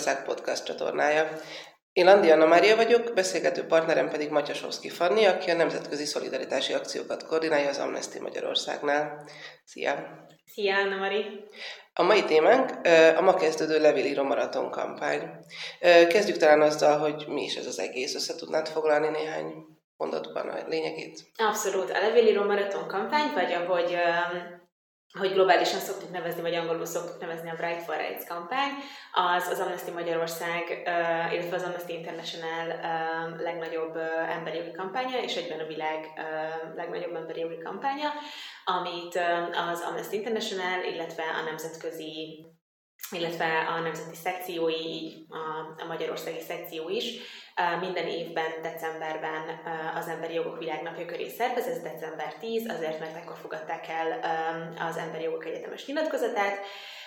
Magyarország podcast csatornája. Én Andi Anna Mária vagyok, beszélgető partnerem pedig Matyasovszki Fanni, aki a nemzetközi szolidaritási akciókat koordinálja az Amnesty Magyarországnál. Szia! Szia, Anna Mari! A mai témánk a ma kezdődő levélíró maraton kampány. Kezdjük talán azzal, hogy mi is ez az egész. Össze tudnád foglalni néhány mondatban a lényegét? Abszolút. A levélíró maraton kampány, vagy ahogy hogy globálisan szoktuk nevezni, vagy angolul szoktuk nevezni a Bright for Rights kampány, az az Amnesty Magyarország, illetve az Amnesty International legnagyobb emberi jogi kampánya, és egyben a világ legnagyobb emberi jogi kampánya, amit az Amnesty International, illetve a nemzetközi illetve a nemzeti szekciói, a, magyarországi szekció is minden évben decemberben az Emberi Jogok Világnapja köré szervez, ez december 10, azért, mert akkor fogadták el az Emberi Jogok Egyetemes nyilatkozatát,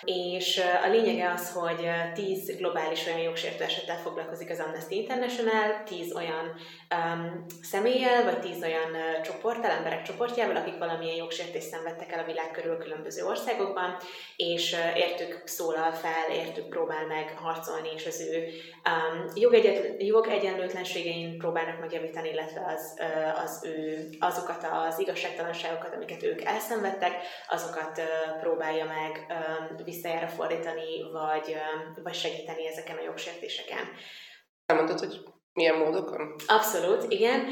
és a lényege az, hogy 10 globális olyan jogsértő esettel foglalkozik az Amnesty International, 10 olyan um, személlyel, vagy 10 olyan uh, csoporttal, emberek csoportjával, akik valamilyen jogsértést szenvedtek el a világ körül különböző országokban, és uh, értük szólal fel, értük próbál meg harcolni, és az ő um, jogegyet, jogegyenlőtlenségein próbálnak megjavítani, illetve az, uh, az ő, azokat az igazságtalanságokat, amiket ők elszenvedtek, azokat uh, próbálja meg um, visszajára fordítani, vagy, vagy segíteni ezeken a jogsértéseken. Elmondtad, hogy milyen módokon? Abszolút, igen.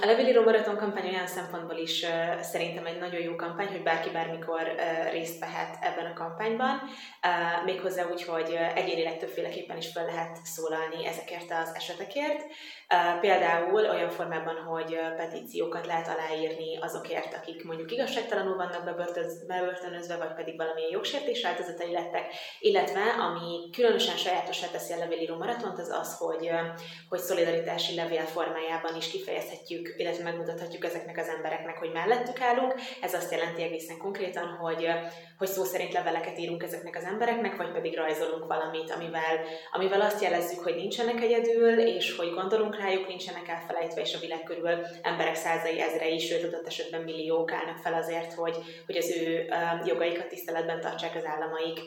A Levelíró Maraton kampány olyan szempontból is szerintem egy nagyon jó kampány, hogy bárki bármikor uh, részt vehet ebben a kampányban, uh, méghozzá úgy, hogy uh, egyénileg többféleképpen is fel lehet szólalni ezekért az esetekért. Például olyan formában, hogy uh, petíciókat lehet aláírni azokért, akik mondjuk igazságtalanul vannak bebörtönözve, vagy pedig valamilyen jogsértés áldozatai lettek, illetve ami különösen sajátosá teszi a Levelíró Maratont, az az, hogy, hogy hogy szolidaritási levél formájában is kifejezhetjük, illetve megmutathatjuk ezeknek az embereknek, hogy mellettük állunk. Ez azt jelenti egészen konkrétan, hogy, hogy szó szerint leveleket írunk ezeknek az embereknek, vagy pedig rajzolunk valamit, amivel, amivel azt jelezzük, hogy nincsenek egyedül, és hogy gondolunk rájuk, nincsenek elfelejtve, és a világ körül emberek százai, ezrei, sőt adott esetben milliók állnak fel azért, hogy, hogy az ő jogaikat tiszteletben tartsák az államaik.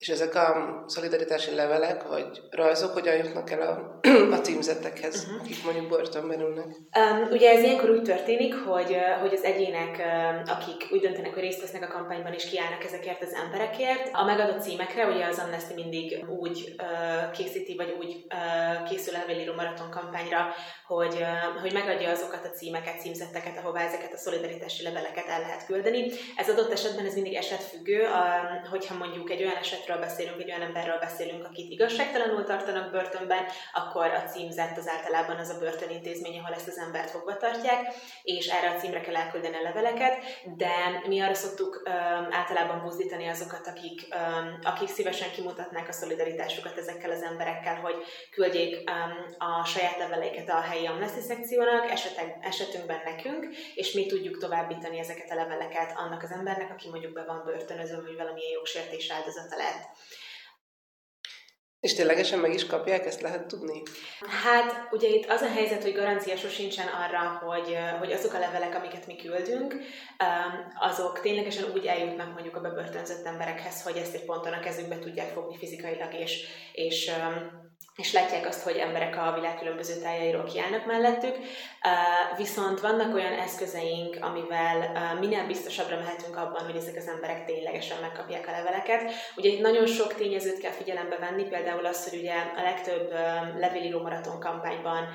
És ezek a szolidaritási levelek, vagy rajzok hogyan jutnak el a, a címzettekhez, uh-huh. akik mondjuk börtönben ülnek? Um, ugye ez ilyenkor úgy történik, hogy, hogy az egyének, akik úgy döntenek, hogy részt vesznek a kampányban és kiállnak ezekért az emberekért, a megadott címekre, ugye az Amnesty mindig úgy uh, készíti, vagy úgy uh, készül elvélíró maraton kampányra, hogy, uh, hogy megadja azokat a címeket, címzetteket, ahová ezeket a szolidaritási leveleket el lehet küldeni. Ez adott esetben ez mindig esetfüggő, uh, hogyha mondjuk egy olyan esetről beszélünk, egy olyan emberről beszélünk, akit igazságtalanul tartanak börtönben, akkor a címzett az általában az a börtönintézmény, ahol ezt az embert fogva tartják, és erre a címre kell elküldeni a leveleket, de mi arra szoktuk um, általában buzdítani azokat, akik, um, akik szívesen kimutatnák a szolidaritásukat ezekkel az emberekkel, hogy küldjék um, a saját leveleiket a helyi amnesty szekciónak, esetek, esetünkben nekünk, és mi tudjuk továbbítani ezeket a leveleket annak az embernek, aki mondjuk be van börtönöző, vagy valamilyen jogsértés áldozata lett. És ténylegesen meg is kapják, ezt lehet tudni? Hát ugye itt az a helyzet, hogy garancia sincsen arra, hogy, hogy azok a levelek, amiket mi küldünk, azok ténylegesen úgy eljutnak mondjuk a bebörtönzött emberekhez, hogy ezt egy ponton a kezükbe tudják fogni fizikailag, és, és és látják azt, hogy emberek a világ különböző tájairól kiállnak mellettük, viszont vannak olyan eszközeink, amivel minél biztosabbra mehetünk abban, hogy ezek az emberek ténylegesen megkapják a leveleket. Ugye itt nagyon sok tényezőt kell figyelembe venni, például az, hogy ugye a legtöbb levélíró maraton kampányban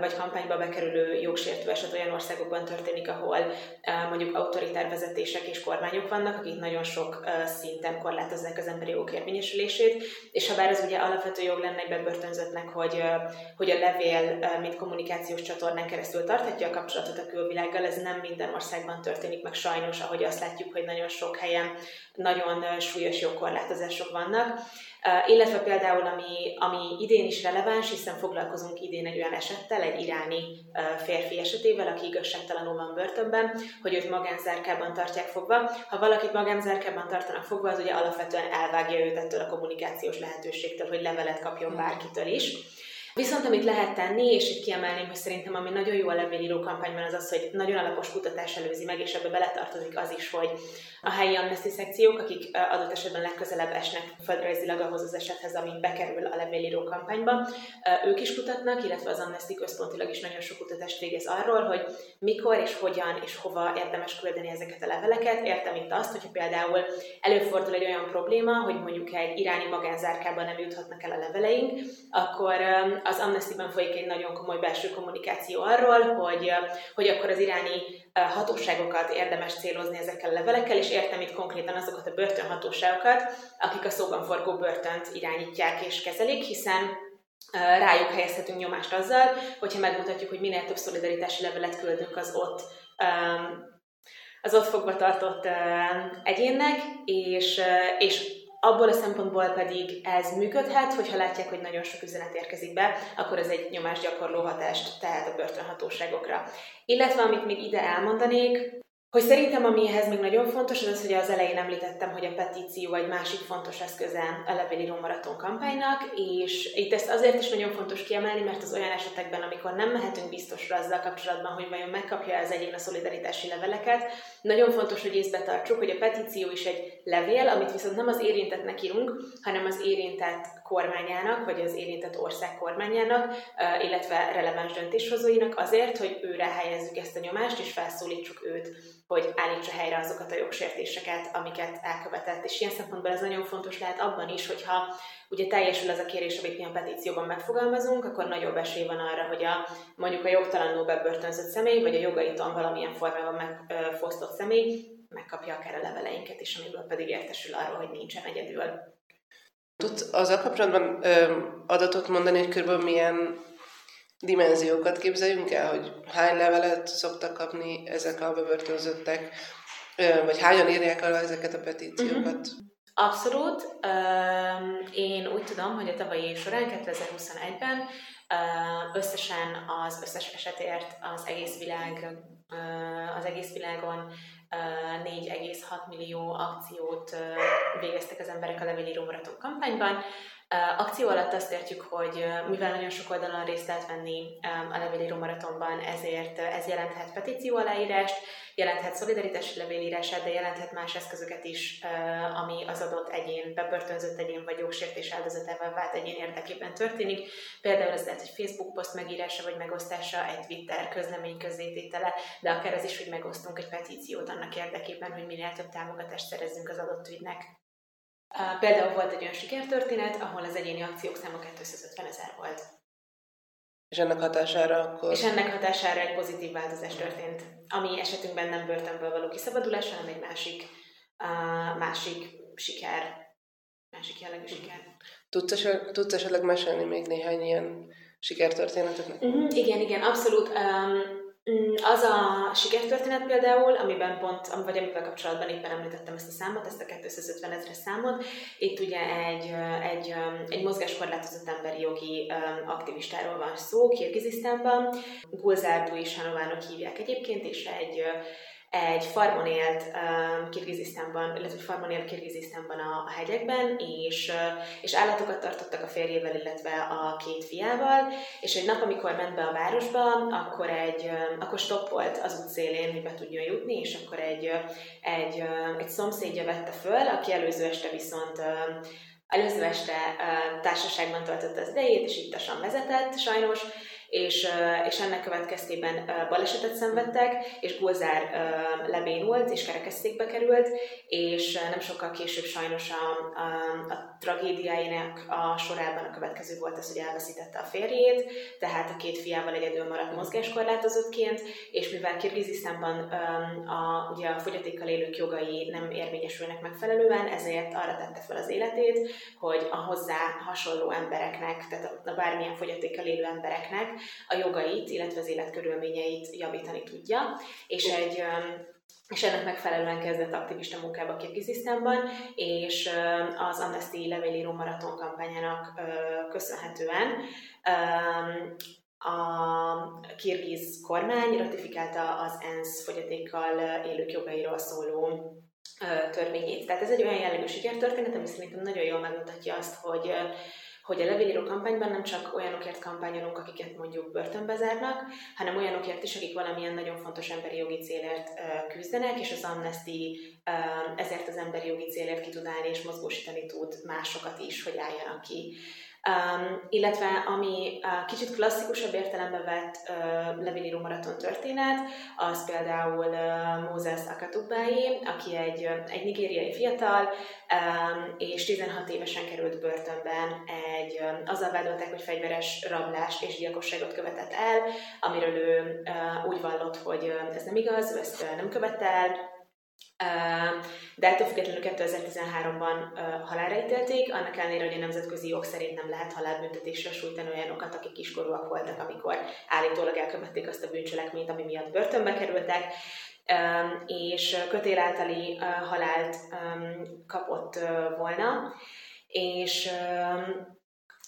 vagy kampányba bekerülő jogsértő eset olyan országokban történik, ahol mondjuk autoritár vezetések és kormányok vannak, akik nagyon sok szinten korlátozzák az emberi jogok érvényesülését, és ha bár az ugye alapvető jog lenne egy bebörtönzöttnek, hogy, hogy a levél, mint kommunikációs csatornán keresztül tarthatja a kapcsolatot a külvilággal, ez nem minden országban történik meg sajnos, ahogy azt látjuk, hogy nagyon sok helyen nagyon súlyos jogkorlátozások vannak. Illetve például, ami, ami idén is releváns, hiszen foglalkozunk idén egy olyan esettel, egy iráni férfi esetével, aki igazságtalanul van börtönben, hogy őt magánzárkában tartják fogva. Ha valakit magánzárkában tartanak fogva, az ugye alapvetően elvágja őt ettől a kommunikációs lehetőségtől, hogy levelet kapjon bárkitől is. Viszont amit lehet tenni, és itt kiemelném, hogy szerintem ami nagyon jó a levélíró kampányban az az, hogy nagyon alapos kutatás előzi meg, és ebbe beletartozik az is, hogy a helyi amnesty szekciók, akik adott esetben legközelebb esnek földrajzilag ahhoz az esethez, ami bekerül a levélíró kampányba, ők is kutatnak, illetve az Amnesty központilag is nagyon sok kutatást végez arról, hogy mikor és hogyan és hova érdemes küldeni ezeket a leveleket. Értem itt azt, hogy például előfordul egy olyan probléma, hogy mondjuk egy iráni magánzárkában nem juthatnak el a leveleink, akkor az Amnesty-ben folyik egy nagyon komoly belső kommunikáció arról, hogy, hogy akkor az iráni hatóságokat érdemes célozni ezekkel a levelekkel, és értem itt konkrétan azokat a börtönhatóságokat, akik a szóban forgó börtönt irányítják és kezelik, hiszen rájuk helyezhetünk nyomást azzal, hogyha megmutatjuk, hogy minél több szolidaritási levelet küldünk az ott az ott fogva tartott egyénnek, és, és abból a szempontból pedig ez működhet, hogyha látják, hogy nagyon sok üzenet érkezik be, akkor ez egy nyomásgyakorló hatást tehet a börtönhatóságokra. Illetve amit még ide elmondanék, hogy szerintem ami ehhez még nagyon fontos, az az, hogy az elején említettem, hogy a petíció egy másik fontos eszköze a levélíró maraton kampánynak, és itt ezt azért is nagyon fontos kiemelni, mert az olyan esetekben, amikor nem mehetünk biztosra azzal kapcsolatban, hogy vajon megkapja az egyén a szolidaritási leveleket, nagyon fontos, hogy észbe tartsuk, hogy a petíció is egy levél, amit viszont nem az érintettnek írunk, hanem az érintett kormányának, vagy az érintett ország kormányának, illetve releváns döntéshozóinak azért, hogy őre helyezzük ezt a nyomást, és felszólítsuk őt hogy állítsa helyre azokat a jogsértéseket, amiket elkövetett. És ilyen szempontból ez nagyon fontos lehet abban is, hogyha ugye teljesül az a kérés, amit mi a petícióban megfogalmazunk, akkor nagyobb esély van arra, hogy a, mondjuk a jogtalanul bebörtönzött személy, vagy a jogaiton valamilyen formában megfosztott személy megkapja akár a leveleinket is, amiből pedig értesül arról, hogy nincsen egyedül. Tudsz azzal kapcsolatban ö, adatot mondani, hogy körülbelül milyen dimenziókat képzeljünk el, hogy hány levelet szoktak kapni ezek a bebörtönzöttek, vagy hányan írják alá ezeket a petíciókat? Uh-huh. Abszolút. Én úgy tudom, hogy a tavalyi év során, 2021-ben összesen az összes esetért az egész világ, az egész világon 4,6 millió akciót végeztek az emberek a levélíró maraton kampányban, Akció alatt azt értjük, hogy mivel nagyon sok oldalon részt lehet venni a levélíró maratonban, ezért ez jelenthet petíció aláírást, jelenthet szolidaritási levélírását, de jelenthet más eszközöket is, ami az adott egyén, bebörtönzött egyén vagy jogsértés áldozatával vált egyén érdekében történik. Például ez lehet egy Facebook poszt megírása vagy megosztása, egy Twitter közlemény közzététele, de akár az is, hogy megosztunk egy petíciót annak érdekében, hogy minél több támogatást szerezzünk az adott ügynek. Például volt egy olyan sikertörténet, ahol az egyéni akciók száma 250 ezer volt. És ennek hatására akkor... És ennek hatására egy pozitív változás történt, ami esetünkben nem börtönből való kiszabadulás, hanem egy másik, uh, másik siker, másik jellegű siker. Tudsz, esetleg, tudsz esetleg mesélni még néhány ilyen sikertörténetet? Uh-huh, igen, igen, abszolút. Um, az a sikertörténet például, amiben pont, vagy amivel kapcsolatban éppen említettem ezt a számot, ezt a 250 ezeres számot, itt ugye egy, egy, egy mozgáskorlátozott emberi jogi aktivistáról van szó, Kirgizisztánban, Gulzárdu is Hanovának hívják egyébként, és egy egy farmon élt uh, Kirgizisztánban, illetve farmon élt Kirgizisztánban a, a hegyekben, és, uh, és állatokat tartottak a férjével, illetve a két fiával, és egy nap, amikor ment be a városba, akkor egy, uh, akkor stoppolt az út szélén, hogy be tudjon jutni, és akkor egy, uh, egy, uh, egy szomszédja vette föl, aki előző este viszont uh, előző este uh, társaságban töltötte az idejét, és ittasan vezetett sajnos, és, és ennek következtében balesetet szenvedtek, és Gulzár lebénult, és kerekesszékbe került, és nem sokkal később sajnos a, a, a tragédiáinak a sorában a következő volt az, hogy elveszítette a férjét, tehát a két fiával egyedül maradt mozgáskorlátozottként, és mivel Kirgizisztánban a, ugye a fogyatékkal élők jogai nem érvényesülnek megfelelően, ezért arra tette fel az életét, hogy a hozzá hasonló embereknek, tehát a bármilyen fogyatékkal élő embereknek a jogait, illetve az életkörülményeit javítani tudja, és egy és ennek megfelelően kezdett aktivista munkába Kirgizisztánban, és az Amnesty levélíró maraton kampányának köszönhetően a kirgiz kormány ratifikálta az ENSZ fogyatékkal élők jogairól szóló törvényét. Tehát ez egy olyan jellegű sikertörténet, ami szerintem nagyon jól megmutatja azt, hogy hogy a levélíró kampányban nem csak olyanokért kampányolunk, akiket mondjuk börtönbe zárnak, hanem olyanokért is, akik valamilyen nagyon fontos emberi jogi célért küzdenek, és az Amnesty ezért az emberi jogi célért ki tud állni és mozgósítani tud másokat is, hogy álljanak ki. Um, illetve ami uh, kicsit klasszikusabb értelembe vett uh, levélíró maraton történet, az például uh, Moses Akatubái, aki egy, uh, egy nigériai fiatal, um, és 16 évesen került börtönben, egy, uh, azzal vádolták, hogy fegyveres rablást és gyilkosságot követett el, amiről ő uh, úgy vallott, hogy uh, ez nem igaz, ő ezt uh, nem követte el, de ettől függetlenül 2013-ban halálra ítélték, annak ellenére, hogy a nemzetközi jog szerint nem lehet halálbüntetésre sújtani olyanokat, akik kiskorúak voltak, amikor állítólag elkövették azt a bűncselekményt, ami miatt börtönbe kerültek, és kötél általi halált kapott volna, és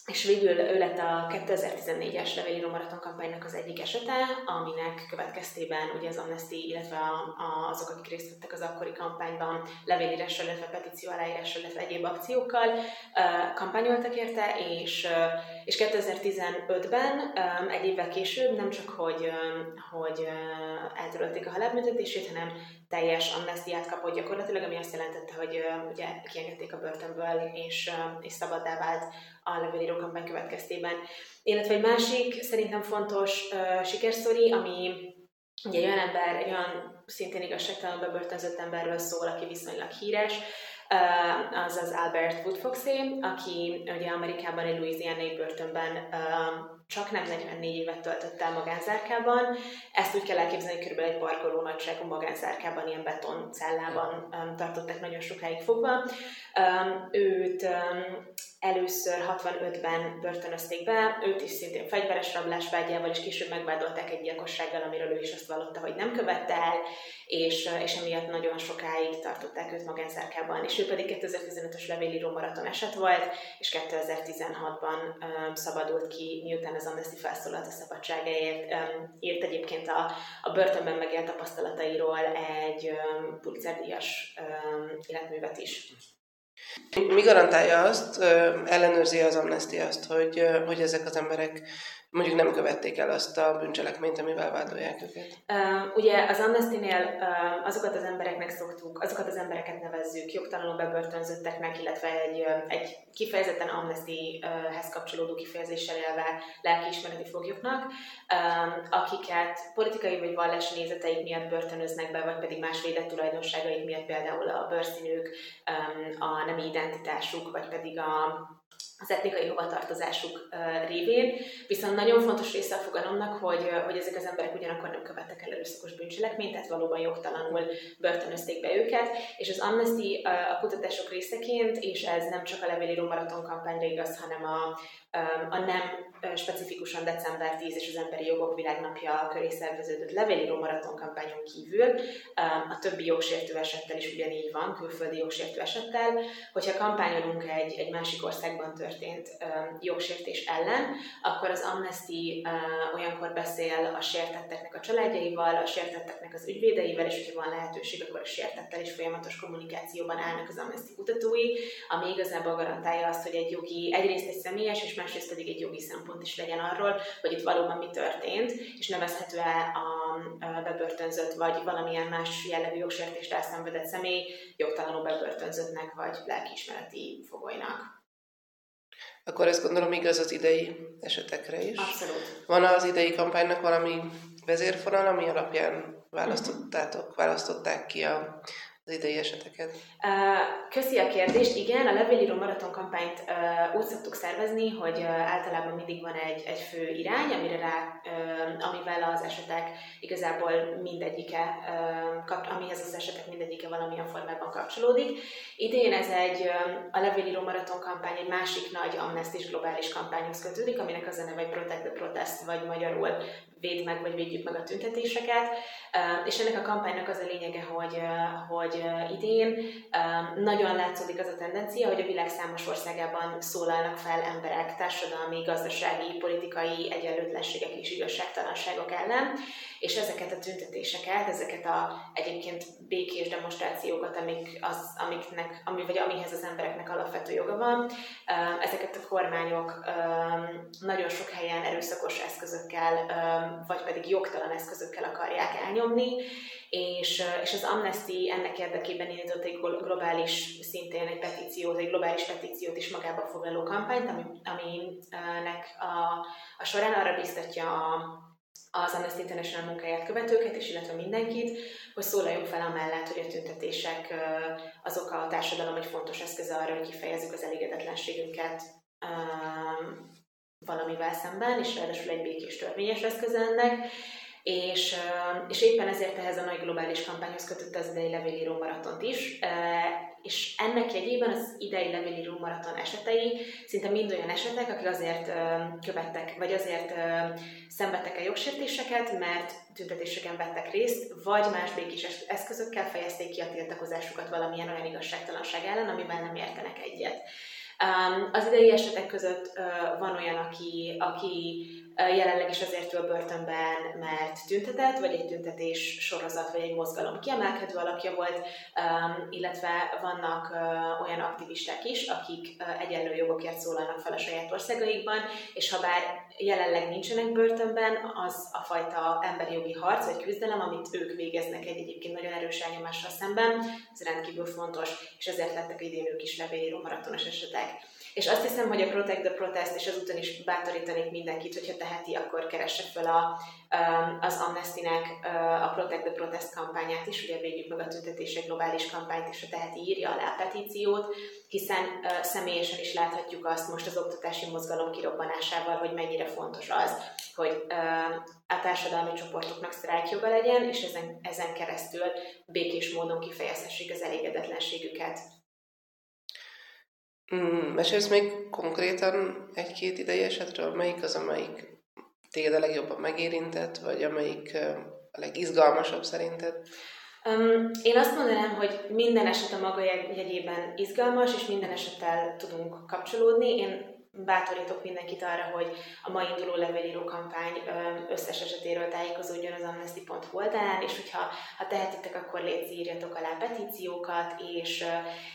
és végül ő lett a 2014-es Levelíró Maraton kampánynak az egyik esete, aminek következtében ugye az Amnesty, illetve a, a, azok, akik részt vettek az akkori kampányban levélírással, illetve petíció aláírással, illetve egyéb akciókkal uh, kampányoltak érte, és, uh, és 2015-ben, um, egy évvel később nem csak, hogy, um, hogy uh, eltörölték a halálbüntetését, hanem teljes amnestiát kapott gyakorlatilag, ami azt jelentette, hogy uh, ugye kiengedték a börtönből, és, uh, és szabaddá vált a levélíró kampány következtében. Illetve egy másik, szerintem fontos uh, sikersztori, ami ugye egy olyan ember, egy olyan szintén igazságtalanul bebörtönzött emberről szól, aki viszonylag híres, uh, az az Albert Woodfoxé, aki ugye Amerikában egy Louisiana-i börtönben uh, csak nem 44 évet töltött el magánzárkában. Ezt úgy kell elképzelni, hogy kb. egy parkoló nagyságú magánzárkában, ilyen betoncellában um, tartották nagyon sokáig fogva. Um, őt um, először 65-ben börtönözték be, őt is szintén fegyveres rablás vágyával, és később megvádolták egy gyilkossággal, amiről ő is azt vallotta, hogy nem követte el, és, és emiatt nagyon sokáig tartották őt magánzárkában. És ő pedig 2015-ös levélíró maraton eset volt, és 2016-ban um, szabadult ki, miután az Amnesty felszólalt a szabadságáért, írt egyébként a, a börtönben megélt tapasztalatairól egy Pulitzer-díjas életművet is. Mi garantálja azt, ellenőrzi az Amnesty azt, hogy, hogy ezek az emberek mondjuk nem követték el azt a bűncselekményt, amivel vádolják őket? Uh, ugye az Amnesty-nél uh, azokat az embereknek szoktuk, azokat az embereket nevezzük jogtalanul bebörtönzötteknek, illetve egy, egy kifejezetten Amnesty-hez kapcsolódó kifejezéssel élve lelkiismereti foglyoknak, um, akiket politikai vagy vallási nézeteik miatt börtönöznek be, vagy pedig más védett tulajdonságaik miatt, például a bőrszínük, um, a nemi identitásuk, vagy pedig a az etnikai hovatartozásuk révén, viszont nagyon fontos része a fogalomnak, hogy, hogy ezek az emberek ugyanakkor nem követtek el erőszakos bűncselekményt, tehát valóban jogtalanul börtönözték be őket, és az Amnesty a kutatások részeként, és ez nem csak a levélíró maraton kampányra igaz, hanem a, a nem specifikusan december 10 és az Emberi Jogok Világnapja köré szerveződött levélíró maraton kampányon kívül, a többi jogsértő esettel is ugyanígy van, külföldi jogsértő esettel, hogyha kampányolunk egy, egy másik országban történt jogsértés ellen, akkor az Amnesty olyankor beszél a sértetteknek a családjaival, a sértetteknek az ügyvédeivel, és hogyha van lehetőség, akkor a sértettel is folyamatos kommunikációban állnak az Amnesty kutatói, ami igazából garantálja azt, hogy egy jogi, egyrészt egy személyes, és másrészt pedig egy jogi szempont is legyen arról, hogy itt valóban mi történt, és nevezhető-e a bebörtönzött, vagy valamilyen más jellegű jogsértést elszenvedett személy jogtalanul bebörtönzöttnek, vagy lelkiismereti fogolynak. Akkor ezt gondolom igaz az idei esetekre is. Abszolút. Van az idei kampánynak valami vezérfonal, ami alapján választottátok, választották ki a az idei eseteket? Köszi a kérdést. Igen, a levélíró maraton kampányt úgy szoktuk szervezni, hogy általában mindig van egy, egy fő irány, amire rá, amivel az esetek igazából mindegyike, amihez az esetek mindegyike valamilyen formában kapcsolódik. Idén ez egy, a levélíró maraton kampány egy másik nagy amnestis globális kampányhoz kötődik, aminek az a neve, hogy Protect the Protest, vagy magyarul véd meg, vagy védjük meg a tüntetéseket. És ennek a kampánynak az a lényege, hogy, hogy idén nagyon látszódik az a tendencia, hogy a világ számos országában szólalnak fel emberek társadalmi, gazdasági, politikai egyenlőtlenségek és igazságtalanságok ellen, és ezeket a tüntetéseket, ezeket a egyébként békés demonstrációkat, amik az, amiknek, ami, vagy amihez az embereknek alapvető joga van, ezeket a kormányok nagyon sok helyen erőszakos eszközökkel, vagy pedig jogtalan eszközökkel akarják elnyomni, és, és az Amnesty ennek érdekében indított egy globális, szintén egy petíciót, egy globális petíciót is magába foglaló kampányt, ami, aminek a, a során arra biztatja a az Amnesty International munkáját követőket, és illetve mindenkit, hogy szólaljunk fel amellett, hogy a tüntetések azok a társadalom egy fontos eszköze arra, hogy kifejezzük az elégedetlenségünket valamivel szemben, és ráadásul egy békés törvényes eszköz ennek, és, és éppen ezért ehhez a nagy globális kampányhoz kötött az idei levélíró maratont is, és ennek jegyében az idei levélíró maraton esetei szinte mind olyan esetek, akik azért követtek, vagy azért szenvedtek el jogsértéseket, mert tüntetéseken vettek részt, vagy más békés eszközökkel fejezték ki a tiltakozásukat valamilyen olyan igazságtalanság ellen, amiben nem értenek egyet. Az idei esetek között van olyan, aki, aki jelenleg is azért ül börtönben, mert tüntetett, vagy egy tüntetés sorozat, vagy egy mozgalom kiemelkedő alakja volt, illetve vannak olyan aktivisták is, akik egyenlő jogokért szólalnak fel a saját országaikban, és ha bár jelenleg nincsenek börtönben, az a fajta emberi jogi harc vagy küzdelem, amit ők végeznek egy egyébként nagyon erős elnyomással szemben, ez rendkívül fontos, és ezért lettek idén ők is levélíró maratonos esetek. És azt hiszem, hogy a Protect the Protest, és azután is bátorítanék mindenkit, hogyha teheti, akkor keresse fel a, az Amnesty-nek a Protect the Protest kampányát is, ugye védjük meg a tüntetések globális kampányt, és a teheti írja alá a petíciót, hiszen személyesen is láthatjuk azt most az oktatási mozgalom kirobbanásával, hogy mennyire fontos az, hogy a társadalmi csoportoknak sztrájkjoga legyen, és ezen, ezen keresztül békés módon kifejezhessék az elégedetlenségüket. Mm, mesélsz még konkrétan egy-két idei esetről, melyik az, amelyik téged a legjobban megérintett, vagy amelyik a legizgalmasabb szerinted? Um, én azt mondanám, hogy minden eset a maga jegyében izgalmas, és minden esettel tudunk kapcsolódni. Én bátorítok mindenkit arra, hogy a mai induló levélíró kampány összes esetéről tájékozódjon az amnesty.hu oldalán, és hogyha ha tehetitek, akkor légy írjatok alá petíciókat, és,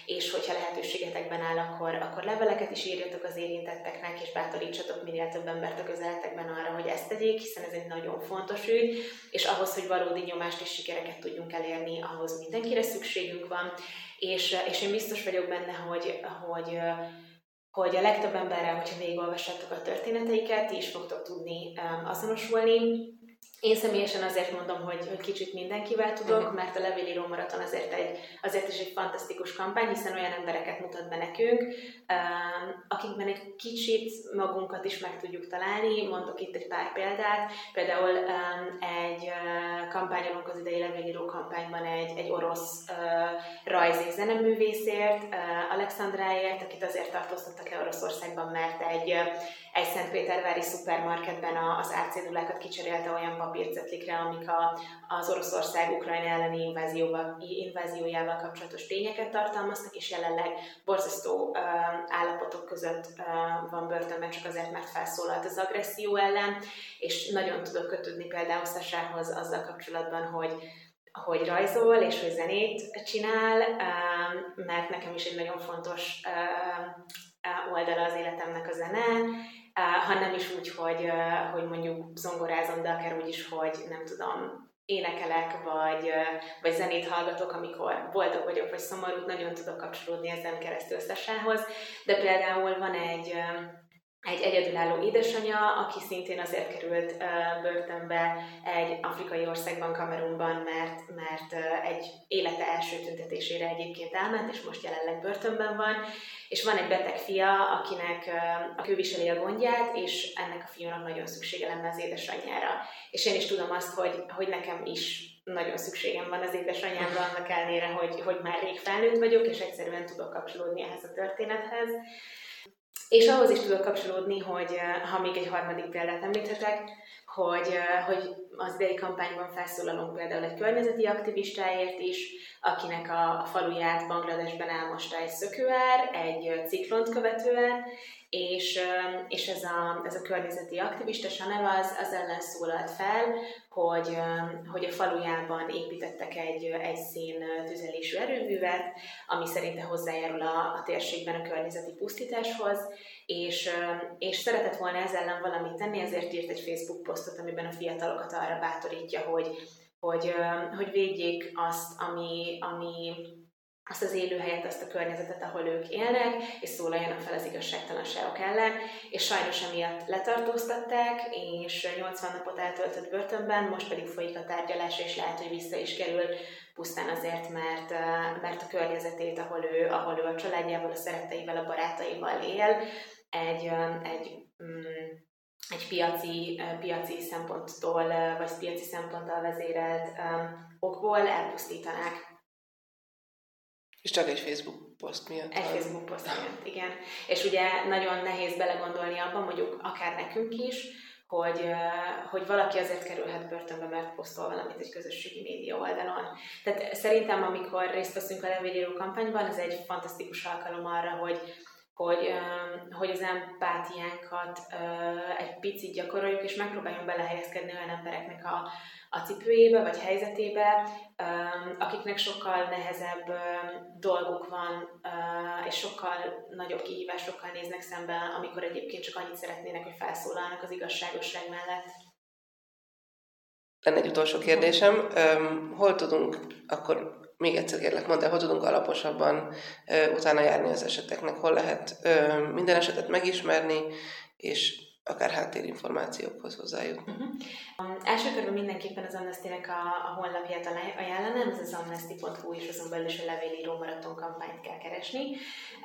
és hogyha lehetőségetekben áll, akkor, akkor leveleket is írjatok az érintetteknek, és bátorítsatok minél több embert a közeletekben arra, hogy ezt tegyék, hiszen ez egy nagyon fontos ügy, és ahhoz, hogy valódi nyomást és sikereket tudjunk elérni, ahhoz mindenkire szükségünk van, és, és én biztos vagyok benne, hogy, hogy hogy a legtöbb emberrel, hogyha végigolvassátok a történeteiket, ti is fogtok tudni um, azonosulni, én személyesen azért mondom, hogy, hogy kicsit mindenkivel tudok, uh-huh. mert a levélíró maraton azért, egy, azért is egy fantasztikus kampány, hiszen olyan embereket mutat be nekünk, um, akikben egy kicsit magunkat is meg tudjuk találni. Mondok itt egy pár példát. Például um, egy uh, kampányolunk az idei levélíró kampányban egy, egy orosz uh, rajz és zeneművészért, uh, Alexandráért, akit azért tartóztattak le Oroszországban, mert egy egy Szentpétervári szupermarketben az árcédulákat kicserélte olyan papírcetlikre, amik a, az Oroszország Ukrajna elleni invázióval, inváziójával kapcsolatos tényeket tartalmaztak, és jelenleg borzasztó állapotok között van börtönben csak azért, mert felszólalt az agresszió ellen, és nagyon tudok kötődni például Szasához azzal kapcsolatban, hogy hogy rajzol és hogy zenét csinál, mert nekem is egy nagyon fontos oldala az életemnek a zene, ha nem is úgy, hogy, hogy mondjuk zongorázom, de akár úgy is, hogy nem tudom, énekelek, vagy, vagy zenét hallgatok, amikor boldog vagyok, vagy szomorú, nagyon tudok kapcsolódni ezen keresztül Szasához. De például van egy egy egyedülálló édesanyja, aki szintén azért került börtönbe egy afrikai országban, Kamerunban, mert, mert egy élete első tüntetésére egyébként elment, és most jelenleg börtönben van. És van egy beteg fia, akinek a viseli a gondját, és ennek a fiúnak nagyon szüksége lenne az édesanyjára. És én is tudom azt, hogy, hogy nekem is nagyon szükségem van az édesanyámra, annak ellenére, hogy, hogy már rég felnőtt vagyok, és egyszerűen tudok kapcsolódni ehhez a történethez. És ahhoz is tudok kapcsolódni, hogy ha még egy harmadik példát említhetek, hogy, hogy az idei kampányban felszólalunk például egy környezeti aktivistáért is, akinek a, a faluját Bangladesben elmosta egy szökőár, egy ciklont követően, és, és ez, a, ez a környezeti aktivista Saneva az, az ellen szólalt fel, hogy, hogy a falujában építettek egy, egy szén tüzelésű erőművet, ami szerinte hozzájárul a, a térségben a környezeti pusztításhoz, és, és szeretett volna ezzel ellen valamit tenni, ezért írt egy Facebook posztot, amiben a fiatalokat arra bátorítja, hogy, hogy, hogy védjék azt, ami, ami azt az élőhelyet, azt a környezetet, ahol ők élnek, és szólaljanak fel az igazságtalanságok ellen, és sajnos emiatt letartóztatták, és 80 napot eltöltött börtönben, most pedig folyik a tárgyalás, és lehet, hogy vissza is kerül pusztán azért, mert, mert a környezetét, ahol ő, ahol ő a családjával, a szeretteivel, a barátaival él, egy, egy mm, egy piaci, piaci szemponttól, vagy piaci szemponttal vezérelt okból elpusztítanák. És csak egy Facebook poszt miatt. Egy Facebook poszt miatt, igen. És ugye nagyon nehéz belegondolni abban, mondjuk akár nekünk is, hogy, hogy valaki azért kerülhet börtönbe, mert posztol valamit egy közösségi média oldalon. Tehát szerintem, amikor részt veszünk a levélíró kampányban, ez egy fantasztikus alkalom arra, hogy hogy, hogy az empátiánkat egy picit gyakoroljuk, és megpróbáljunk belehelyezkedni olyan embereknek a, a cipőjébe vagy helyzetébe, akiknek sokkal nehezebb dolguk van, és sokkal nagyobb kihívásokkal néznek szembe, amikor egyébként csak annyit szeretnének, hogy felszólalnak az igazságosság mellett. Lenne egy utolsó kérdésem. Hol tudunk akkor még egyszer kérlek, mondd el, hogy tudunk alaposabban ö, utána járni az eseteknek, hol lehet ö, minden esetet megismerni, és akár háttérinformációkhoz hozzájutni. Uh-huh. Első körben mindenképpen az Amnesty-nek a, a honlapját ajánlanám, ez az amnesty.hu, és azon belül is a levélíró maraton kampányt kell keresni.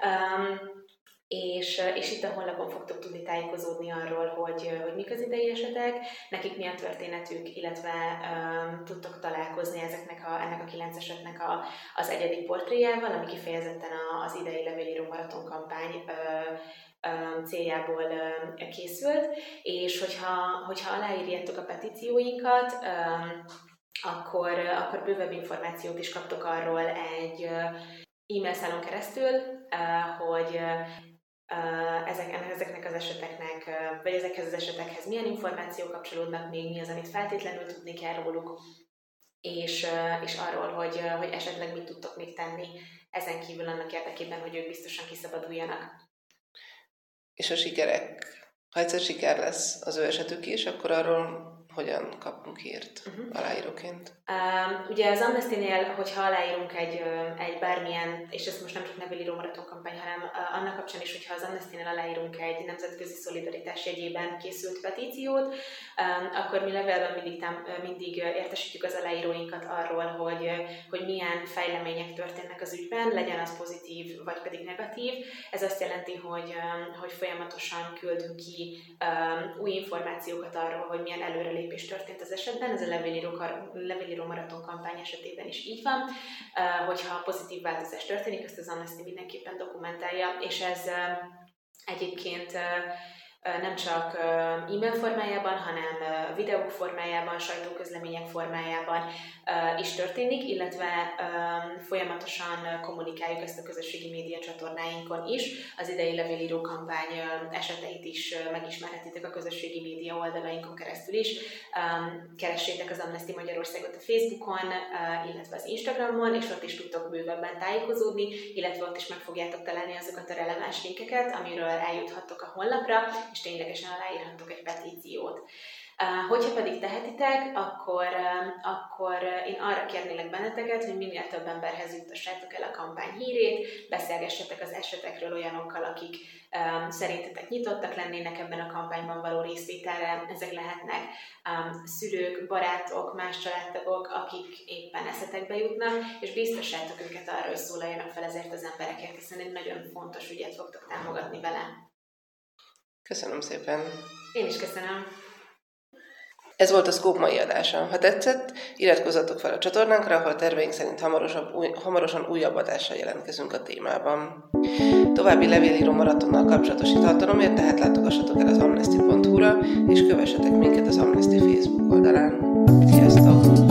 Um, és, és itt a honlapon fogtok tudni tájékozódni arról, hogy, hogy mik az idei esetek, nekik mi a történetük, illetve um, tudtok találkozni ezeknek a, ennek a kilenc esetnek a, az egyedik portréjával, ami kifejezetten a, az idei levélíró maraton kampány uh, céljából készült, és hogyha, hogyha aláírjátok a petícióinkat, akkor, akkor bővebb információt is kaptok arról egy e-mail szálon keresztül, hogy ezek, ezeknek az eseteknek, vagy ezekhez az esetekhez milyen információk kapcsolódnak még, mi az, amit feltétlenül tudni kell róluk, és, és arról, hogy, hogy esetleg mit tudtok még tenni ezen kívül annak érdekében, hogy ők biztosan kiszabaduljanak. És a sikerek, ha egyszer siker lesz az ő esetük is, akkor arról hogyan kapunk hírt uh-huh. aláíróként? Um, ugye az Amnesty-nél, hogyha aláírunk egy, egy bármilyen, és ezt most nem csak nevelíró maraton kampány, hanem uh, annak kapcsán is, hogyha az Amnesty-nél aláírunk egy nemzetközi szolidaritás jegyében készült petíciót, um, akkor mi levelben mindig, tám, mindig értesítjük az aláíróinkat arról, hogy, hogy milyen fejlemények történnek az ügyben, legyen az pozitív, vagy pedig negatív. Ez azt jelenti, hogy, um, hogy folyamatosan küldünk ki um, új információkat arról, hogy milyen előrelépés lépés történt az esetben, ez a levélíró, levélíró maraton kampány esetében is így van, hogyha pozitív változás történik, ezt az Amnesty mindenképpen dokumentálja, és ez egyébként nem csak e-mail formájában, hanem videók formájában, sajtóközlemények formájában is történik, illetve folyamatosan kommunikáljuk ezt a közösségi média csatornáinkon is. Az idei levélíró kampány eseteit is megismerhetitek a közösségi média oldalainkon keresztül is. Keressétek az Amnesty Magyarországot a Facebookon, illetve az Instagramon, és ott is tudtok bővebben tájékozódni, illetve ott is meg fogjátok találni azokat a releváns linkeket, amiről eljuthattok a honlapra, és ténylegesen aláírhattok egy petíciót. Hogyha pedig tehetitek, akkor, akkor én arra kérnélek benneteket, hogy minél több emberhez juttassátok el a kampány hírét, beszélgessetek az esetekről olyanokkal, akik um, szerintetek nyitottak lennének ebben a kampányban való részvételre. Ezek lehetnek um, szülők, barátok, más családtagok, akik éppen eszetekbe jutnak, és biztossátok őket arra, hogy szólaljanak fel ezért az emberekért, hiszen egy nagyon fontos ügyet fogtok támogatni vele. Köszönöm szépen! Én is köszönöm! Ez volt a Scope mai adása. Ha tetszett, iratkozzatok fel a csatornánkra, ahol terveink szerint hamarosan, új, hamarosan újabb adással jelentkezünk a témában. További levélíró maratonnal kapcsolatos tartalomért tehát látogassatok el az amnesty.hu-ra, és kövessetek minket az Amnesty Facebook oldalán. Sziasztok!